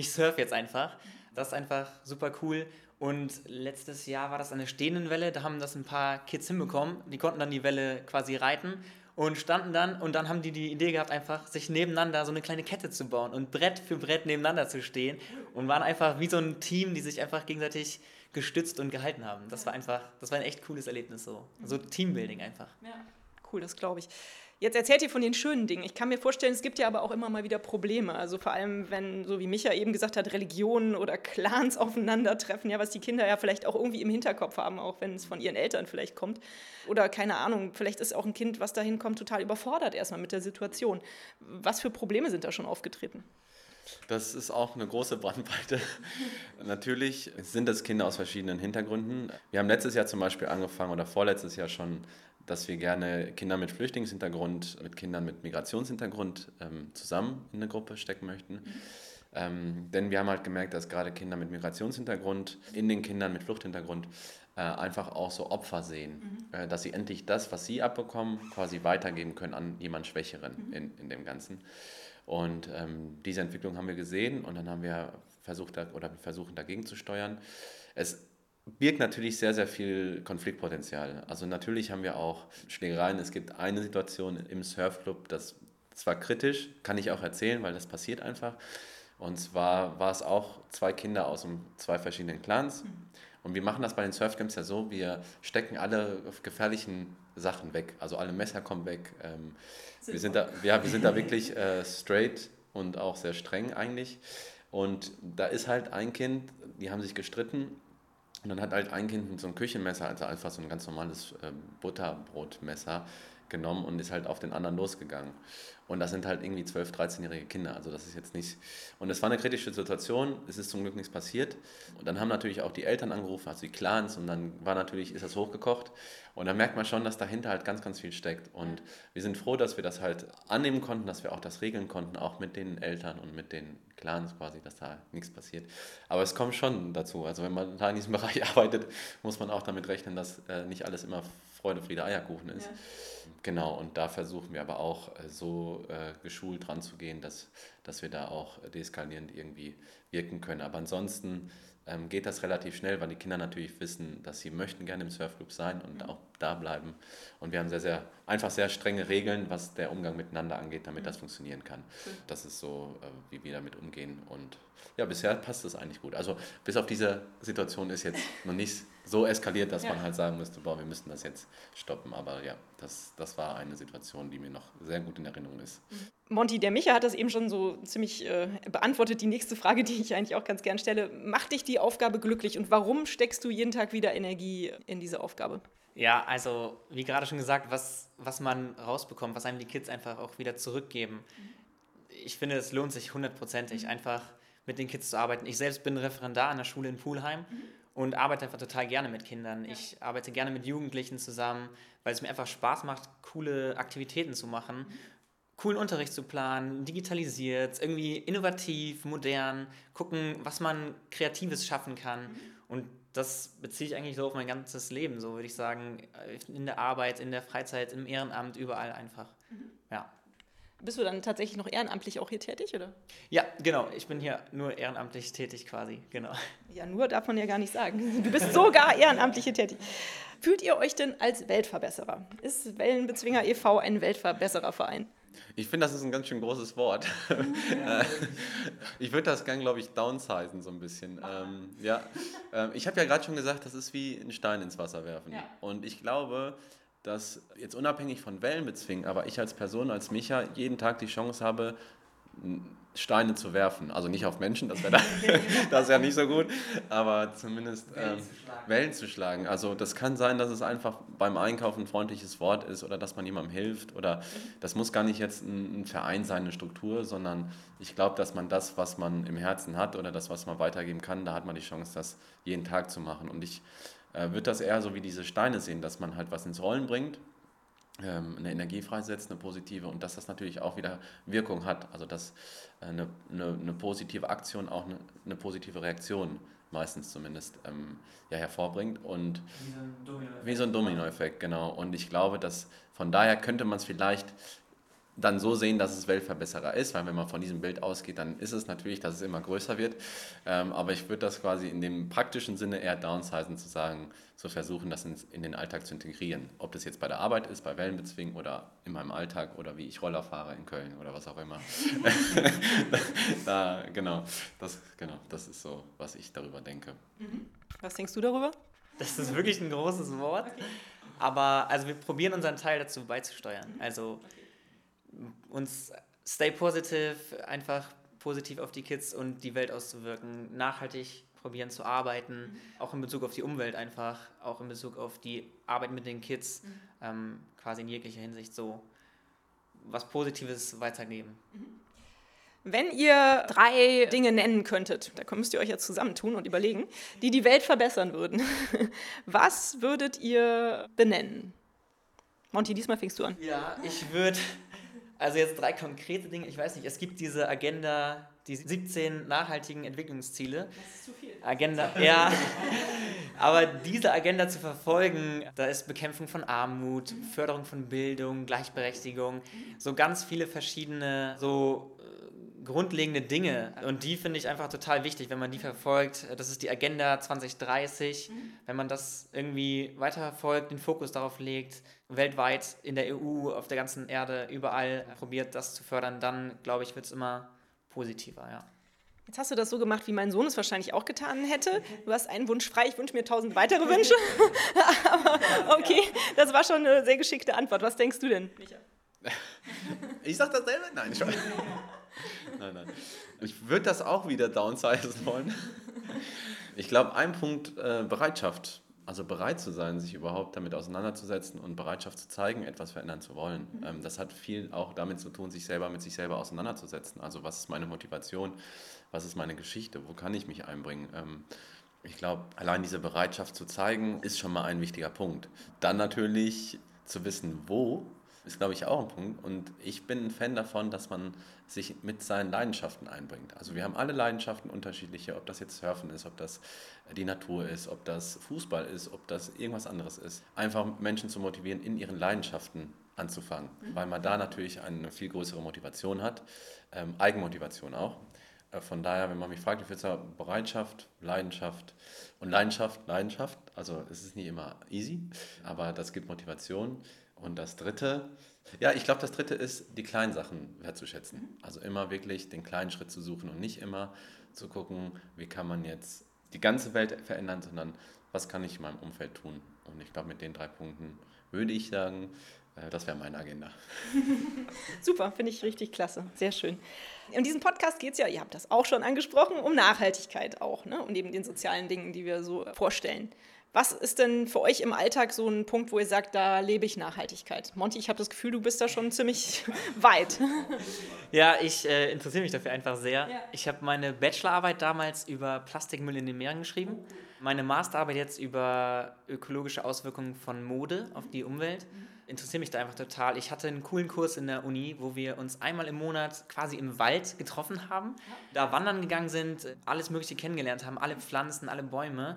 ich surfe jetzt einfach. Das ist einfach super cool. Und letztes Jahr war das eine stehenden Welle, da haben das ein paar Kids hinbekommen. Die konnten dann die Welle quasi reiten und standen dann und dann haben die die Idee gehabt, einfach sich nebeneinander so eine kleine Kette zu bauen und Brett für Brett nebeneinander zu stehen und waren einfach wie so ein Team, die sich einfach gegenseitig gestützt und gehalten haben. Das war einfach, das war ein echt cooles Erlebnis so. So Teambuilding einfach. Ja, cool, das glaube ich. Jetzt erzählt ihr von den schönen Dingen. Ich kann mir vorstellen, es gibt ja aber auch immer mal wieder Probleme. Also vor allem, wenn, so wie Micha eben gesagt hat, Religionen oder Clans [laughs] aufeinandertreffen, ja, was die Kinder ja vielleicht auch irgendwie im Hinterkopf haben, auch wenn es von ihren Eltern vielleicht kommt. Oder keine Ahnung, vielleicht ist auch ein Kind, was dahin kommt, total überfordert erstmal mit der Situation. Was für Probleme sind da schon aufgetreten? Das ist auch eine große Brandweite. [laughs] Natürlich sind es Kinder aus verschiedenen Hintergründen. Wir haben letztes Jahr zum Beispiel angefangen oder vorletztes Jahr schon dass wir gerne Kinder mit Flüchtlingshintergrund, mit Kindern mit Migrationshintergrund ähm, zusammen in eine Gruppe stecken möchten. Mhm. Ähm, denn wir haben halt gemerkt, dass gerade Kinder mit Migrationshintergrund in den Kindern mit Fluchthintergrund äh, einfach auch so Opfer sehen, mhm. äh, dass sie endlich das, was sie abbekommen, quasi weitergeben können an jemand Schwächeren mhm. in, in dem Ganzen. Und ähm, diese Entwicklung haben wir gesehen und dann haben wir versucht oder versuchen dagegen zu steuern. Es birgt natürlich sehr, sehr viel Konfliktpotenzial. Also natürlich haben wir auch Schlägereien. Es gibt eine Situation im Surfclub, das, das war kritisch, kann ich auch erzählen, weil das passiert einfach. Und zwar war es auch zwei Kinder aus zwei verschiedenen Clans. Mhm. Und wir machen das bei den Surfcamps ja so, wir stecken alle gefährlichen Sachen weg. Also alle Messer kommen weg. Ähm, wir, sind da, ja, wir sind da wirklich äh, straight und auch sehr streng eigentlich. Und da ist halt ein Kind, die haben sich gestritten und dann hat halt ein Kind mit so einem Küchenmesser, also einfach so ein ganz normales äh, Butterbrotmesser genommen und ist halt auf den anderen losgegangen. Und das sind halt irgendwie 12-, 13-jährige Kinder. Also das ist jetzt nicht. Und es war eine kritische Situation. Es ist zum Glück nichts passiert. Und dann haben natürlich auch die Eltern angerufen, also die Clans. Und dann war natürlich, ist das hochgekocht. Und dann merkt man schon, dass dahinter halt ganz, ganz viel steckt. Und wir sind froh, dass wir das halt annehmen konnten, dass wir auch das regeln konnten, auch mit den Eltern und mit den Clans quasi, dass da nichts passiert. Aber es kommt schon dazu. Also wenn man da in diesem [laughs] Bereich arbeitet, muss man auch damit rechnen, dass äh, nicht alles immer Freude, Friede, Eierkuchen ist. Ja. Genau, und da versuchen wir aber auch äh, so äh, geschult ranzugehen, dass, dass wir da auch deeskalierend irgendwie wirken können. Aber ansonsten ähm, geht das relativ schnell, weil die Kinder natürlich wissen, dass sie möchten gerne im Surfclub sein und mhm. auch da bleiben. Und wir haben sehr, sehr, einfach sehr strenge Regeln, was der Umgang miteinander angeht, damit mhm. das funktionieren kann. Mhm. Das ist so, äh, wie wir damit umgehen. Und ja, bisher passt es eigentlich gut. Also bis auf diese Situation ist jetzt [laughs] noch nicht so eskaliert, dass ja. man halt sagen müsste, boah, wir müssten das jetzt stoppen. Aber ja, das, das war eine Situation, die mir noch sehr gut in Erinnerung ist. Mhm. Monty, der Micha hat das eben schon so ziemlich äh, beantwortet. Die nächste Frage, die ich eigentlich auch ganz gern stelle, macht dich die Aufgabe glücklich und warum steckst du jeden Tag wieder Energie in diese Aufgabe? Ja, also wie gerade schon gesagt, was, was man rausbekommt, was einem die Kids einfach auch wieder zurückgeben. Ich finde, es lohnt sich hundertprozentig, mhm. einfach mit den Kids zu arbeiten. Ich selbst bin Referendar an der Schule in Pulheim mhm. und arbeite einfach total gerne mit Kindern. Ja. Ich arbeite gerne mit Jugendlichen zusammen, weil es mir einfach Spaß macht, coole Aktivitäten zu machen. Mhm coolen Unterricht zu planen, digitalisiert, irgendwie innovativ, modern, gucken, was man Kreatives schaffen kann. Mhm. Und das beziehe ich eigentlich so auf mein ganzes Leben, so würde ich sagen, in der Arbeit, in der Freizeit, im Ehrenamt, überall einfach. Mhm. Ja. Bist du dann tatsächlich noch ehrenamtlich auch hier tätig, oder? Ja, genau. Ich bin hier nur ehrenamtlich tätig quasi, genau. Ja, nur darf man ja gar nicht sagen. [laughs] Du bist sogar ehrenamtlich hier tätig. Fühlt ihr euch denn als Weltverbesserer? Ist Wellenbezwinger e.V. ein Weltverbessererverein? Ich finde, das ist ein ganz schön großes Wort. Ja. ich würde das gern, glaube ich, downsizen so ein bisschen. Ähm, ja. Ähm, ich habe ja gerade schon gesagt, das ist wie einen Stein ins Wasser werfen. Ja. Und ich glaube, dass jetzt unabhängig von Wellen bezwingen, aber ich als Person, als Micha, jeden Tag die Chance habe, Steine zu werfen. Also nicht auf Menschen, das wäre [laughs] das ja nicht so gut, aber zumindest ähm, Wellen, zu Wellen, zu schlagen. Also das kann sein, dass es einfach beim Einkaufen ein freundliches Wort ist oder dass man jemandem hilft oder das muss gar nicht jetzt ein, ein Verein sein, eine Struktur, sondern ich glaube, dass man das, was man im Herzen hat oder das, was man weitergeben kann, da hat man die Chance, das jeden Tag zu machen. Und ich äh, würde das eher so wie diese Steine sehen, dass man halt was ins Rollen bringt eine Energie freisetzt, eine positive und dass das natürlich auch wieder Wirkung hat. Also dass äh, eine, eine, eine positive Aktion auch eine, eine, positive Reaktion meistens zumindest ähm, ja, hervorbringt und wie so ein Dominoeffekt, genau. Und ich glaube, dass von daher könnte man es vielleicht dann so sehen, dass es Weltverbesserer ist, weil wenn man von diesem Bild ausgeht, dann ist es natürlich, dass es immer größer wird. Ähm, aber ich würde das quasi in dem praktischen Sinne eher downsizen, zu sagen, zu versuchen, das in, in, den Alltag zu integrieren. Ob das jetzt bei der Arbeit ist, bei Wellenbezwingen oder in meinem Alltag oder wie ich Roller fahre in Köln oder was auch immer. [laughs] da, genau, das, genau, das ist so, was ich darüber denke. Mhm. Was denkst du darüber? Das ist wirklich ein großes Wort. Okay. Aber also wir probieren unseren Teil dazu beizusteuern. Also uns stay positive, einfach positiv auf die Kids und die Welt auszuwirken, nachhaltig probieren zu arbeiten, mhm. auch in Bezug auf die Umwelt einfach, auch in Bezug auf die Arbeit mit den Kids, mhm. ähm, quasi in jeglicher Hinsicht so was Positives weitergeben. Mhm. Wenn ihr drei Dinge nennen könntet, da müsst ihr euch jetzt zusammentun und überlegen, die die Welt verbessern würden, [laughs] was würdet ihr benennen? Monty, diesmal fängst du an. Ja, ich würde, also jetzt drei konkrete Dinge, ich weiß nicht, es gibt diese Agenda, die 17 nachhaltigen Entwicklungsziele. Das ist zu viel. Agenda, ja. [laughs] Aber diese Agenda zu verfolgen, da ist Bekämpfung von Armut, Förderung von Bildung, Gleichberechtigung, so ganz viele verschiedene so grundlegende Dinge und die finde ich einfach total wichtig, wenn man die verfolgt. Das ist die Agenda 2030. Mhm. Wenn man das irgendwie weiterverfolgt, den Fokus darauf legt, weltweit in der EU, auf der ganzen Erde, überall probiert, das zu fördern, dann glaube ich, wird es immer positiver, ja. Jetzt hast du das so gemacht, wie mein Sohn es wahrscheinlich auch getan hätte. Du hast einen Wunsch frei, ich wünsche mir tausend weitere Wünsche. [laughs] Aber okay, das war schon eine sehr geschickte Antwort. Was denkst du denn, Micha? Ich sag dasselbe? Nein, schon [laughs] nein, nein. Ich würde das auch wieder downsizen wollen. Ich glaube, ein Punkt äh, Bereitschaft. Also bereit zu sein, sich überhaupt damit auseinanderzusetzen und Bereitschaft zu zeigen, etwas verändern zu wollen. Mhm. Ähm, das hat viel auch damit zu tun, sich selber mit sich selber auseinanderzusetzen. Also was ist meine Motivation? Was ist meine Geschichte? Wo kann ich mich einbringen? Ähm, ich glaube, allein diese Bereitschaft zu zeigen, ist schon mal ein wichtiger Punkt. Dann natürlich zu wissen, wo ist, glaube ich, auch ein Punkt. Und ich bin ein Fan davon, dass man sich mit seinen Leidenschaften einbringt. Also wir haben alle Leidenschaften unterschiedliche, ob das jetzt Surfen ist, ob das die Natur ist, ob das Fußball ist, ob das irgendwas anderes ist. Einfach Menschen zu motivieren, in ihren Leidenschaften anzufangen, mhm. weil man da natürlich eine viel größere Motivation hat, ähm, Eigenmotivation auch. Äh, von daher, wenn man mich fragt, ich würde sagen, Bereitschaft, Leidenschaft und Leidenschaft, Leidenschaft. Also es ist nicht immer easy, aber das gibt Motivation. Und das Dritte, ja, ich glaube, das Dritte ist, die kleinen Sachen wertzuschätzen. Also immer wirklich den kleinen Schritt zu suchen und nicht immer zu gucken, wie kann man jetzt die ganze Welt verändern, sondern was kann ich in meinem Umfeld tun. Und ich glaube, mit den drei Punkten würde ich sagen, äh, das wäre meine Agenda. [laughs] Super, finde ich richtig klasse. Sehr schön. In diesem Podcast geht es ja, ihr habt das auch schon angesprochen, um Nachhaltigkeit auch, ne? und neben den sozialen Dingen, die wir so vorstellen. Was ist denn für euch im Alltag so ein Punkt, wo ihr sagt, da lebe ich Nachhaltigkeit? Monty, ich habe das Gefühl, du bist da schon ziemlich [laughs] weit. Ja, ich äh, interessiere mich dafür einfach sehr. Ja. Ich habe meine Bachelorarbeit damals über Plastikmüll in den Meeren geschrieben, meine Masterarbeit jetzt über ökologische Auswirkungen von Mode auf die Umwelt. Interessiere mich da einfach total. Ich hatte einen coolen Kurs in der Uni, wo wir uns einmal im Monat quasi im Wald getroffen haben, da wandern gegangen sind, alles Mögliche kennengelernt haben, alle Pflanzen, alle Bäume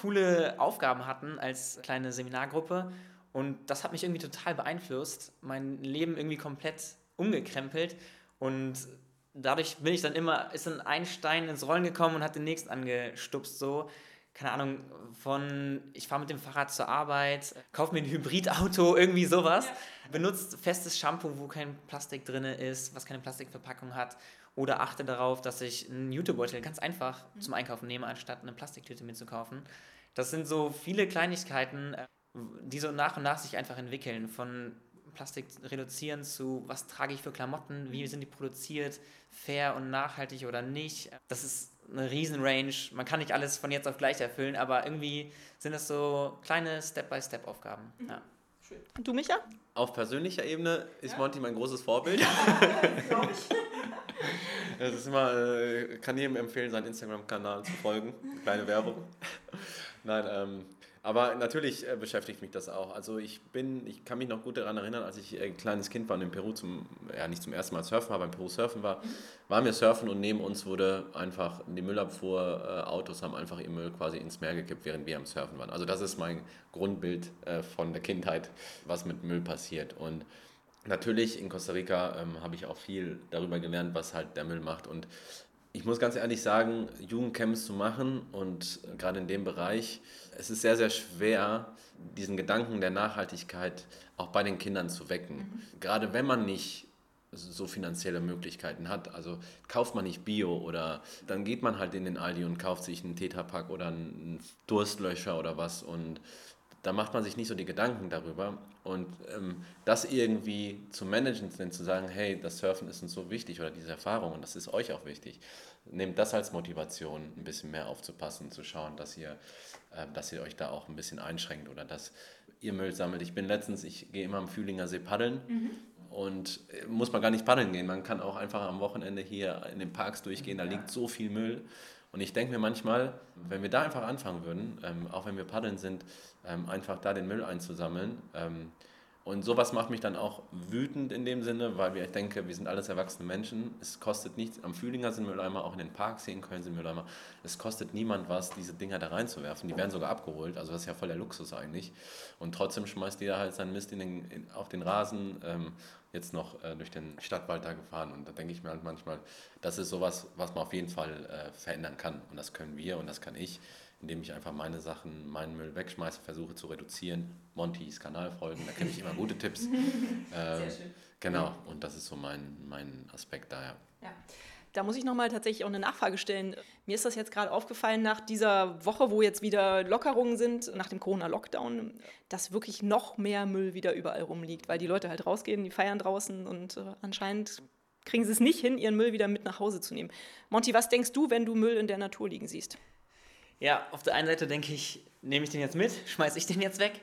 coole Aufgaben hatten als kleine Seminargruppe. Und das hat mich irgendwie total beeinflusst, mein Leben irgendwie komplett umgekrempelt. Und dadurch bin ich dann immer, ist dann ein Stein ins Rollen gekommen und hat den nächsten angestupst. So, keine Ahnung, von ich fahre mit dem Fahrrad zur Arbeit, kaufe mir ein Hybridauto, irgendwie sowas. Ja. Benutzt festes Shampoo, wo kein Plastik drin ist, was keine Plastikverpackung hat. Oder achte darauf, dass ich einen Jutebeutel ganz einfach mhm. zum Einkaufen nehme, anstatt eine Plastiktüte mitzukaufen. Das sind so viele Kleinigkeiten, äh, die so nach und nach sich einfach entwickeln. Von Plastik reduzieren zu, was trage ich für Klamotten, wie sind die produziert, fair und nachhaltig oder nicht. Das ist eine Riesenrange. Man kann nicht alles von jetzt auf gleich erfüllen, aber irgendwie sind das so kleine Step-by-Step-Aufgaben. Mhm. Ja. Und du, Micha? Auf persönlicher Ebene ist ja. Monty mein großes Vorbild. [laughs] Glaube ich. [laughs] Es ist immer, äh, kann jedem empfehlen, seinen Instagram-Kanal zu folgen. Kleine Werbung. [laughs] Nein, ähm, aber natürlich äh, beschäftigt mich das auch. Also ich bin, ich kann mich noch gut daran erinnern, als ich ein kleines Kind war und in Peru zum, ja nicht zum ersten Mal surfen, aber in Peru surfen war, waren wir surfen und neben uns wurde einfach die Müllabfuhr, äh, Autos haben einfach ihr Müll quasi ins Meer gekippt, während wir am Surfen waren. Also das ist mein Grundbild äh, von der Kindheit, was mit Müll passiert. Und natürlich in Costa Rica ähm, habe ich auch viel darüber gelernt, was halt der Müll macht. Und ich muss ganz ehrlich sagen, Jugendcamps zu machen und gerade in dem Bereich, es ist sehr, sehr schwer, diesen Gedanken der Nachhaltigkeit auch bei den Kindern zu wecken. Mhm. Gerade wenn man nicht so finanzielle Möglichkeiten hat. Also kauft man nicht Bio oder dann geht man halt in den Aldi und kauft sich einen Tetrapack oder einen Durstlöscher oder was und da macht man sich nicht so die Gedanken darüber. Und ähm, das irgendwie zu managen, denn zu sagen, hey, das Surfen ist uns so wichtig oder diese Erfahrung und das ist euch auch wichtig. Nehmt das als Motivation, ein bisschen mehr aufzupassen, zu schauen, dass ihr, äh, dass ihr euch da auch ein bisschen einschränkt oder dass ihr Müll sammelt. Ich bin letztens, ich gehe immer am Fühlinger See paddeln. Mhm. Und äh, muss man gar nicht paddeln gehen. Man kann auch einfach am Wochenende hier in den Parks durchgehen. Da liegt so viel Müll. Und ich denke mir manchmal, wenn wir da einfach anfangen würden, ähm, auch wenn wir paddeln sind, ähm, einfach da den Müll einzusammeln. Und sowas macht mich dann auch wütend in dem Sinne, weil ich denke, wir sind alles erwachsene Menschen. Es kostet nichts. Am Fühlinger sind Mülleimer, auch in den Parks hier in Köln sind Mülleimer. Es kostet niemand was, diese Dinger da reinzuwerfen. Die werden sogar abgeholt. Also das ist ja voll der Luxus eigentlich. Und trotzdem schmeißt jeder halt seinen Mist in den, in, auf den Rasen. Ähm, jetzt noch äh, durch den Stadtwald da gefahren. Und da denke ich mir halt manchmal, das ist sowas, was man auf jeden Fall äh, verändern kann. Und das können wir und das kann ich indem ich einfach meine Sachen, meinen Müll wegschmeiße, versuche zu reduzieren. Montys Kanal folgen, da kenne ich immer gute Tipps. [laughs] ähm, Sehr schön. Genau, und das ist so mein, mein Aspekt daher. Ja. Da muss ich nochmal tatsächlich auch eine Nachfrage stellen. Mir ist das jetzt gerade aufgefallen nach dieser Woche, wo jetzt wieder Lockerungen sind, nach dem Corona-Lockdown, dass wirklich noch mehr Müll wieder überall rumliegt, weil die Leute halt rausgehen, die feiern draußen und äh, anscheinend kriegen sie es nicht hin, ihren Müll wieder mit nach Hause zu nehmen. Monty, was denkst du, wenn du Müll in der Natur liegen siehst? Ja, auf der einen Seite denke ich, nehme ich den jetzt mit, [laughs] schmeiße ich den jetzt weg.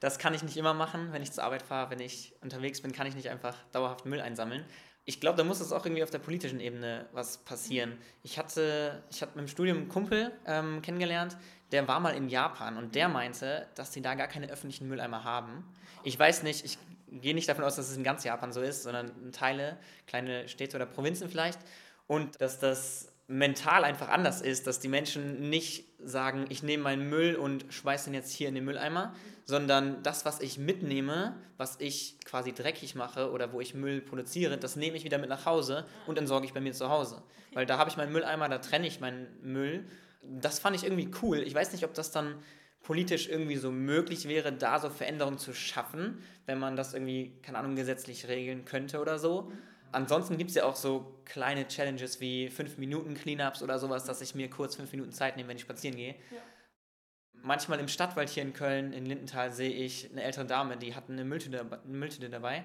Das kann ich nicht immer machen, wenn ich zur Arbeit fahre, wenn ich unterwegs bin, kann ich nicht einfach dauerhaft Müll einsammeln. Ich glaube, da muss es auch irgendwie auf der politischen Ebene was passieren. Ich hatte, ich hatte mit dem Studium einen Kumpel ähm, kennengelernt, der war mal in Japan und der meinte, dass sie da gar keine öffentlichen Mülleimer haben. Ich weiß nicht, ich gehe nicht davon aus, dass es in ganz Japan so ist, sondern in Teile, kleine Städte oder Provinzen vielleicht. Und dass das mental einfach anders ist, dass die Menschen nicht sagen, ich nehme meinen Müll und schmeiße ihn jetzt hier in den Mülleimer, sondern das, was ich mitnehme, was ich quasi dreckig mache oder wo ich Müll produziere, das nehme ich wieder mit nach Hause und entsorge ich bei mir zu Hause. Weil da habe ich meinen Mülleimer, da trenne ich meinen Müll. Das fand ich irgendwie cool. Ich weiß nicht, ob das dann politisch irgendwie so möglich wäre, da so Veränderungen zu schaffen, wenn man das irgendwie, keine Ahnung, gesetzlich regeln könnte oder so ansonsten gibt es ja auch so kleine Challenges wie 5 Minuten Cleanups oder sowas, dass ich mir kurz 5 Minuten Zeit nehme, wenn ich spazieren gehe. Ja. Manchmal im Stadtwald hier in Köln, in Lindenthal, sehe ich eine ältere Dame, die hat eine Mülltüte, eine Mülltüte dabei.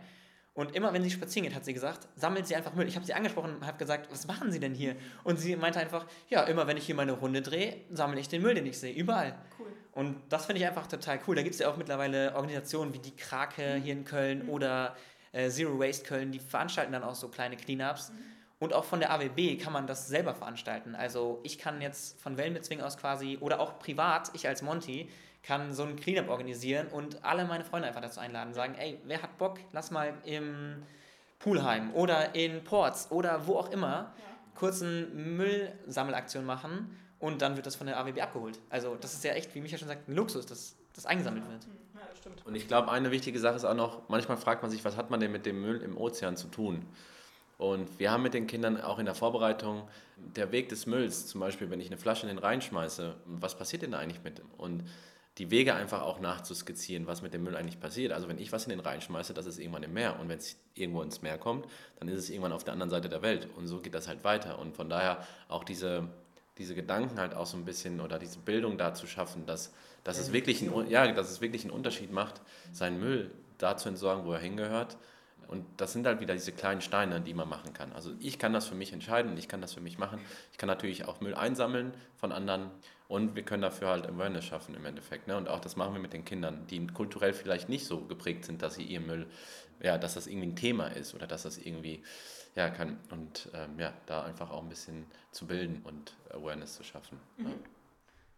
Und immer wenn sie spazieren geht, hat sie gesagt, sammelt sie einfach Müll. Ich habe sie angesprochen und habe gesagt, was machen Sie denn hier? Und sie meinte einfach, ja, immer wenn ich hier meine Runde drehe, sammle ich den Müll, den ich sehe, überall. Cool. Und das finde ich einfach total cool. Da gibt es ja auch mittlerweile Organisationen wie die Krake hier in Köln mhm. oder äh, Zero Waste Köln, die veranstalten dann auch so kleine Cleanups. Mhm. Und auch von der AWB kann man das selber veranstalten. Also ich kann jetzt von Wellenbezwingen aus quasi oder auch privat, ich als Monty, kann so ein Cleanup organisieren und alle meine Freunde einfach dazu einladen, sagen, ey, wer hat Bock, lass mal im Poolheim oder in Ports oder wo auch immer ja. kurz eine Müllsammelaktion machen und dann wird das von der AWB abgeholt. Also das ist ja echt, wie Micha schon sagt, ein Luxus, dass das eingesammelt wird. Stimmt. Und ich glaube, eine wichtige Sache ist auch noch, manchmal fragt man sich, was hat man denn mit dem Müll im Ozean zu tun? Und wir haben mit den Kindern auch in der Vorbereitung der Weg des Mülls, zum Beispiel, wenn ich eine Flasche in den Rhein schmeiße, was passiert denn da eigentlich mit dem? Und die Wege einfach auch nachzuskizzieren, was mit dem Müll eigentlich passiert. Also wenn ich was in den Rhein schmeiße, das ist irgendwann im Meer. Und wenn es irgendwo ins Meer kommt, dann ist es irgendwann auf der anderen Seite der Welt. Und so geht das halt weiter. Und von daher auch diese, diese Gedanken halt auch so ein bisschen oder diese Bildung da zu schaffen, dass dass es wirklich, ein, ja, dass es wirklich einen Unterschied macht, seinen Müll da zu entsorgen, wo er hingehört. Und das sind halt wieder diese kleinen Steine, die man machen kann. Also ich kann das für mich entscheiden, ich kann das für mich machen. Ich kann natürlich auch Müll einsammeln von anderen und wir können dafür halt Awareness schaffen im Endeffekt. Ne? Und auch das machen wir mit den Kindern, die kulturell vielleicht nicht so geprägt sind, dass sie ihr Müll, ja, dass das irgendwie ein Thema ist oder dass das irgendwie, ja, kann. Und ähm, ja, da einfach auch ein bisschen zu bilden und Awareness zu schaffen. Mhm. Ja.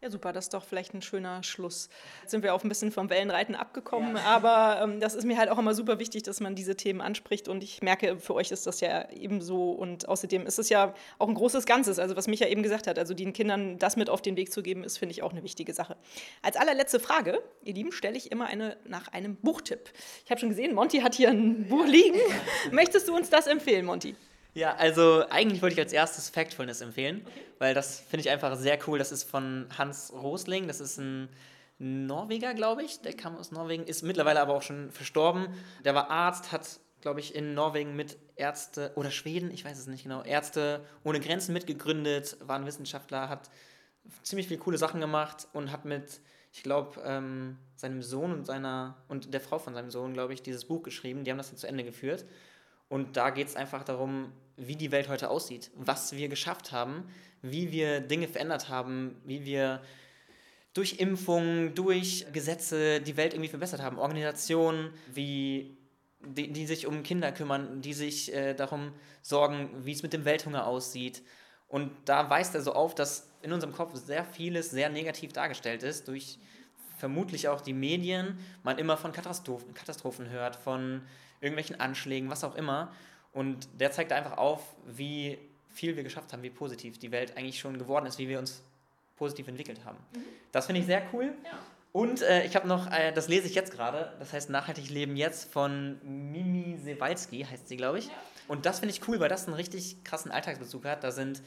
Ja, super, das ist doch vielleicht ein schöner Schluss. Jetzt sind wir auch ein bisschen vom Wellenreiten abgekommen, ja. aber ähm, das ist mir halt auch immer super wichtig, dass man diese Themen anspricht und ich merke, für euch ist das ja ebenso und außerdem ist es ja auch ein großes Ganzes, also was Micha eben gesagt hat, also den Kindern das mit auf den Weg zu geben, ist, finde ich, auch eine wichtige Sache. Als allerletzte Frage, ihr Lieben, stelle ich immer eine nach einem Buchtipp. Ich habe schon gesehen, Monty hat hier ein Buch liegen. [laughs] Möchtest du uns das empfehlen, Monty? Ja, also eigentlich wollte ich als erstes Factfulness empfehlen, okay. weil das finde ich einfach sehr cool. Das ist von Hans Rosling, das ist ein Norweger, glaube ich. Der kam aus Norwegen, ist mittlerweile aber auch schon verstorben. Der war Arzt, hat, glaube ich, in Norwegen mit Ärzte oder Schweden, ich weiß es nicht genau, Ärzte ohne Grenzen mitgegründet, war ein Wissenschaftler, hat ziemlich viele coole Sachen gemacht und hat mit ich glaube, ähm, seinem Sohn und seiner und der Frau von seinem Sohn, glaube ich, dieses Buch geschrieben. Die haben das dann zu Ende geführt. Und da geht es einfach darum, wie die Welt heute aussieht, was wir geschafft haben, wie wir Dinge verändert haben, wie wir durch Impfungen, durch Gesetze die Welt irgendwie verbessert haben. Organisationen, wie, die, die sich um Kinder kümmern, die sich äh, darum sorgen, wie es mit dem Welthunger aussieht. Und da weist er so auf, dass in unserem Kopf sehr vieles sehr negativ dargestellt ist, durch vermutlich auch die Medien, man immer von Katastrophen, Katastrophen hört, von irgendwelchen Anschlägen, was auch immer. Und der zeigt einfach auf, wie viel wir geschafft haben, wie positiv die Welt eigentlich schon geworden ist, wie wir uns positiv entwickelt haben. Mhm. Das finde ich sehr cool. Ja. Und äh, ich habe noch, äh, das lese ich jetzt gerade, das heißt Nachhaltig Leben jetzt von Mimi Sewalski, heißt sie, glaube ich. Ja. Und das finde ich cool, weil das einen richtig krassen Alltagsbezug hat. Da sind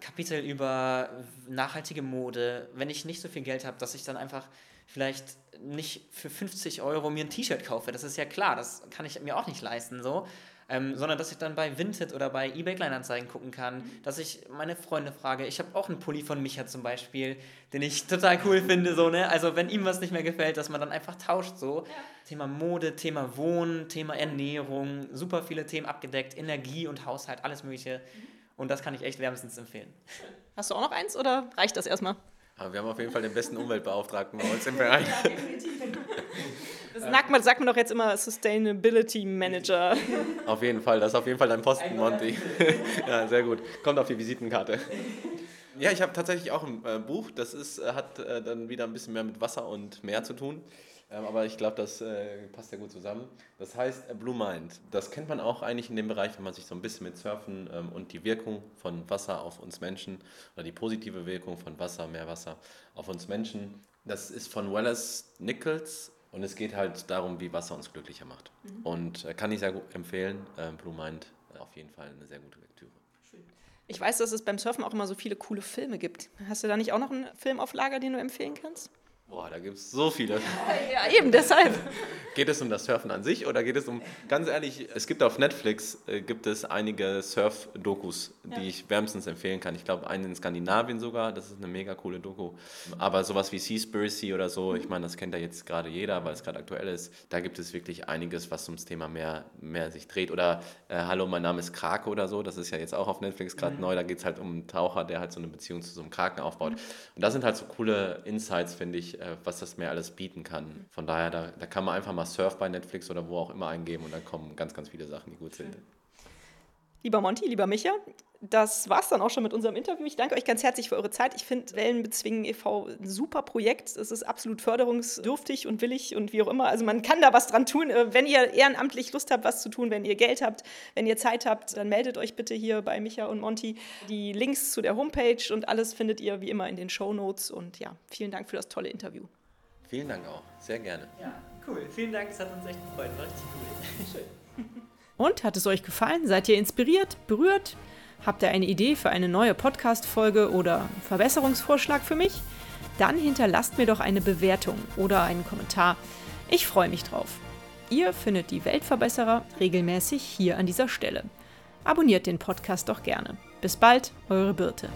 Kapitel über nachhaltige Mode, wenn ich nicht so viel Geld habe, dass ich dann einfach vielleicht nicht für 50 Euro mir ein T-Shirt kaufe. Das ist ja klar, das kann ich mir auch nicht leisten so ähm, sondern dass ich dann bei Vinted oder bei eBay Kleinanzeigen gucken kann, mhm. dass ich meine Freunde frage. Ich habe auch einen Pulli von Micha zum Beispiel, den ich total cool finde, so, ne? Also wenn ihm was nicht mehr gefällt, dass man dann einfach tauscht, so. Ja. Thema Mode, Thema Wohnen, Thema Ernährung, super viele Themen abgedeckt, Energie und Haushalt, alles mögliche. Mhm. Und das kann ich echt wärmstens empfehlen. Hast du auch noch eins oder reicht das erstmal? Aber wir haben auf jeden Fall den besten Umweltbeauftragten bei uns im. [laughs] Ja, definitiv. Das sagt man, sagt man doch jetzt immer Sustainability Manager. [laughs] Auf jeden Fall, das ist auf jeden Fall dein Posten, Monty. [laughs] ja, sehr gut. Kommt auf die Visitenkarte. Ja, ich habe tatsächlich auch ein äh, Buch, das ist, äh, hat äh, dann wieder ein bisschen mehr mit Wasser und Meer zu tun. Ähm, aber ich glaube, das äh, passt ja gut zusammen. Das heißt äh, Blue Mind. Das kennt man auch eigentlich in dem Bereich, wenn man sich so ein bisschen mit Surfen ähm, und die Wirkung von Wasser auf uns Menschen oder die positive Wirkung von Wasser, Meerwasser auf uns Menschen. Das ist von Wallace Nichols und es geht halt darum, wie Wasser uns glücklicher macht. Mhm. Und äh, kann ich sehr gut empfehlen. Äh, Blue Mind auf jeden Fall eine sehr gute Lektüre. Ich weiß, dass es beim Surfen auch immer so viele coole Filme gibt. Hast du da nicht auch noch einen Film auf Lager, den du empfehlen kannst? Boah, da gibt es so viele. Ja, eben, deshalb. [laughs] Geht es um das Surfen an sich oder geht es um, ganz ehrlich, es gibt auf Netflix, äh, gibt es einige Surf-Dokus, die ja. ich wärmstens empfehlen kann. Ich glaube, einen in Skandinavien sogar, das ist eine mega coole Doku. Aber sowas wie Seaspiracy oder so, ich meine, das kennt ja jetzt gerade jeder, weil es gerade aktuell ist. Da gibt es wirklich einiges, was ums Thema mehr, mehr sich dreht. Oder äh, Hallo, mein Name ist Krake oder so, das ist ja jetzt auch auf Netflix gerade mhm. neu. Da geht es halt um einen Taucher, der halt so eine Beziehung zu so einem Kraken aufbaut. Mhm. Und das sind halt so coole Insights, finde ich, äh, was das mehr alles bieten kann. Von daher, da, da kann man einfach mal Surf bei Netflix oder wo auch immer eingeben und dann kommen ganz, ganz viele Sachen, die gut sind. Lieber Monty, lieber Micha, das war es dann auch schon mit unserem Interview. Ich danke euch ganz herzlich für eure Zeit. Ich finde Wellenbezwingen e.V. ein super Projekt. Es ist absolut förderungsdürftig und willig und wie auch immer. Also man kann da was dran tun. Äh, wenn ihr ehrenamtlich Lust habt, was zu tun, wenn ihr Geld habt, wenn ihr Zeit habt, dann meldet euch bitte hier bei Micha und Monty. Die Links zu der Homepage und alles findet ihr wie immer in den Show Notes. Und ja, vielen Dank für das tolle Interview. Vielen Dank auch. Sehr gerne. Ja, cool. Vielen Dank. Es hat uns echt gefreut. War richtig cool. [laughs] Schön. Und hat es euch gefallen? Seid ihr inspiriert, berührt? Habt ihr eine Idee für eine neue Podcast-Folge oder Verbesserungsvorschlag für mich? Dann hinterlasst mir doch eine Bewertung oder einen Kommentar. Ich freue mich drauf. Ihr findet die Weltverbesserer regelmäßig hier an dieser Stelle. Abonniert den Podcast doch gerne. Bis bald, eure Birte.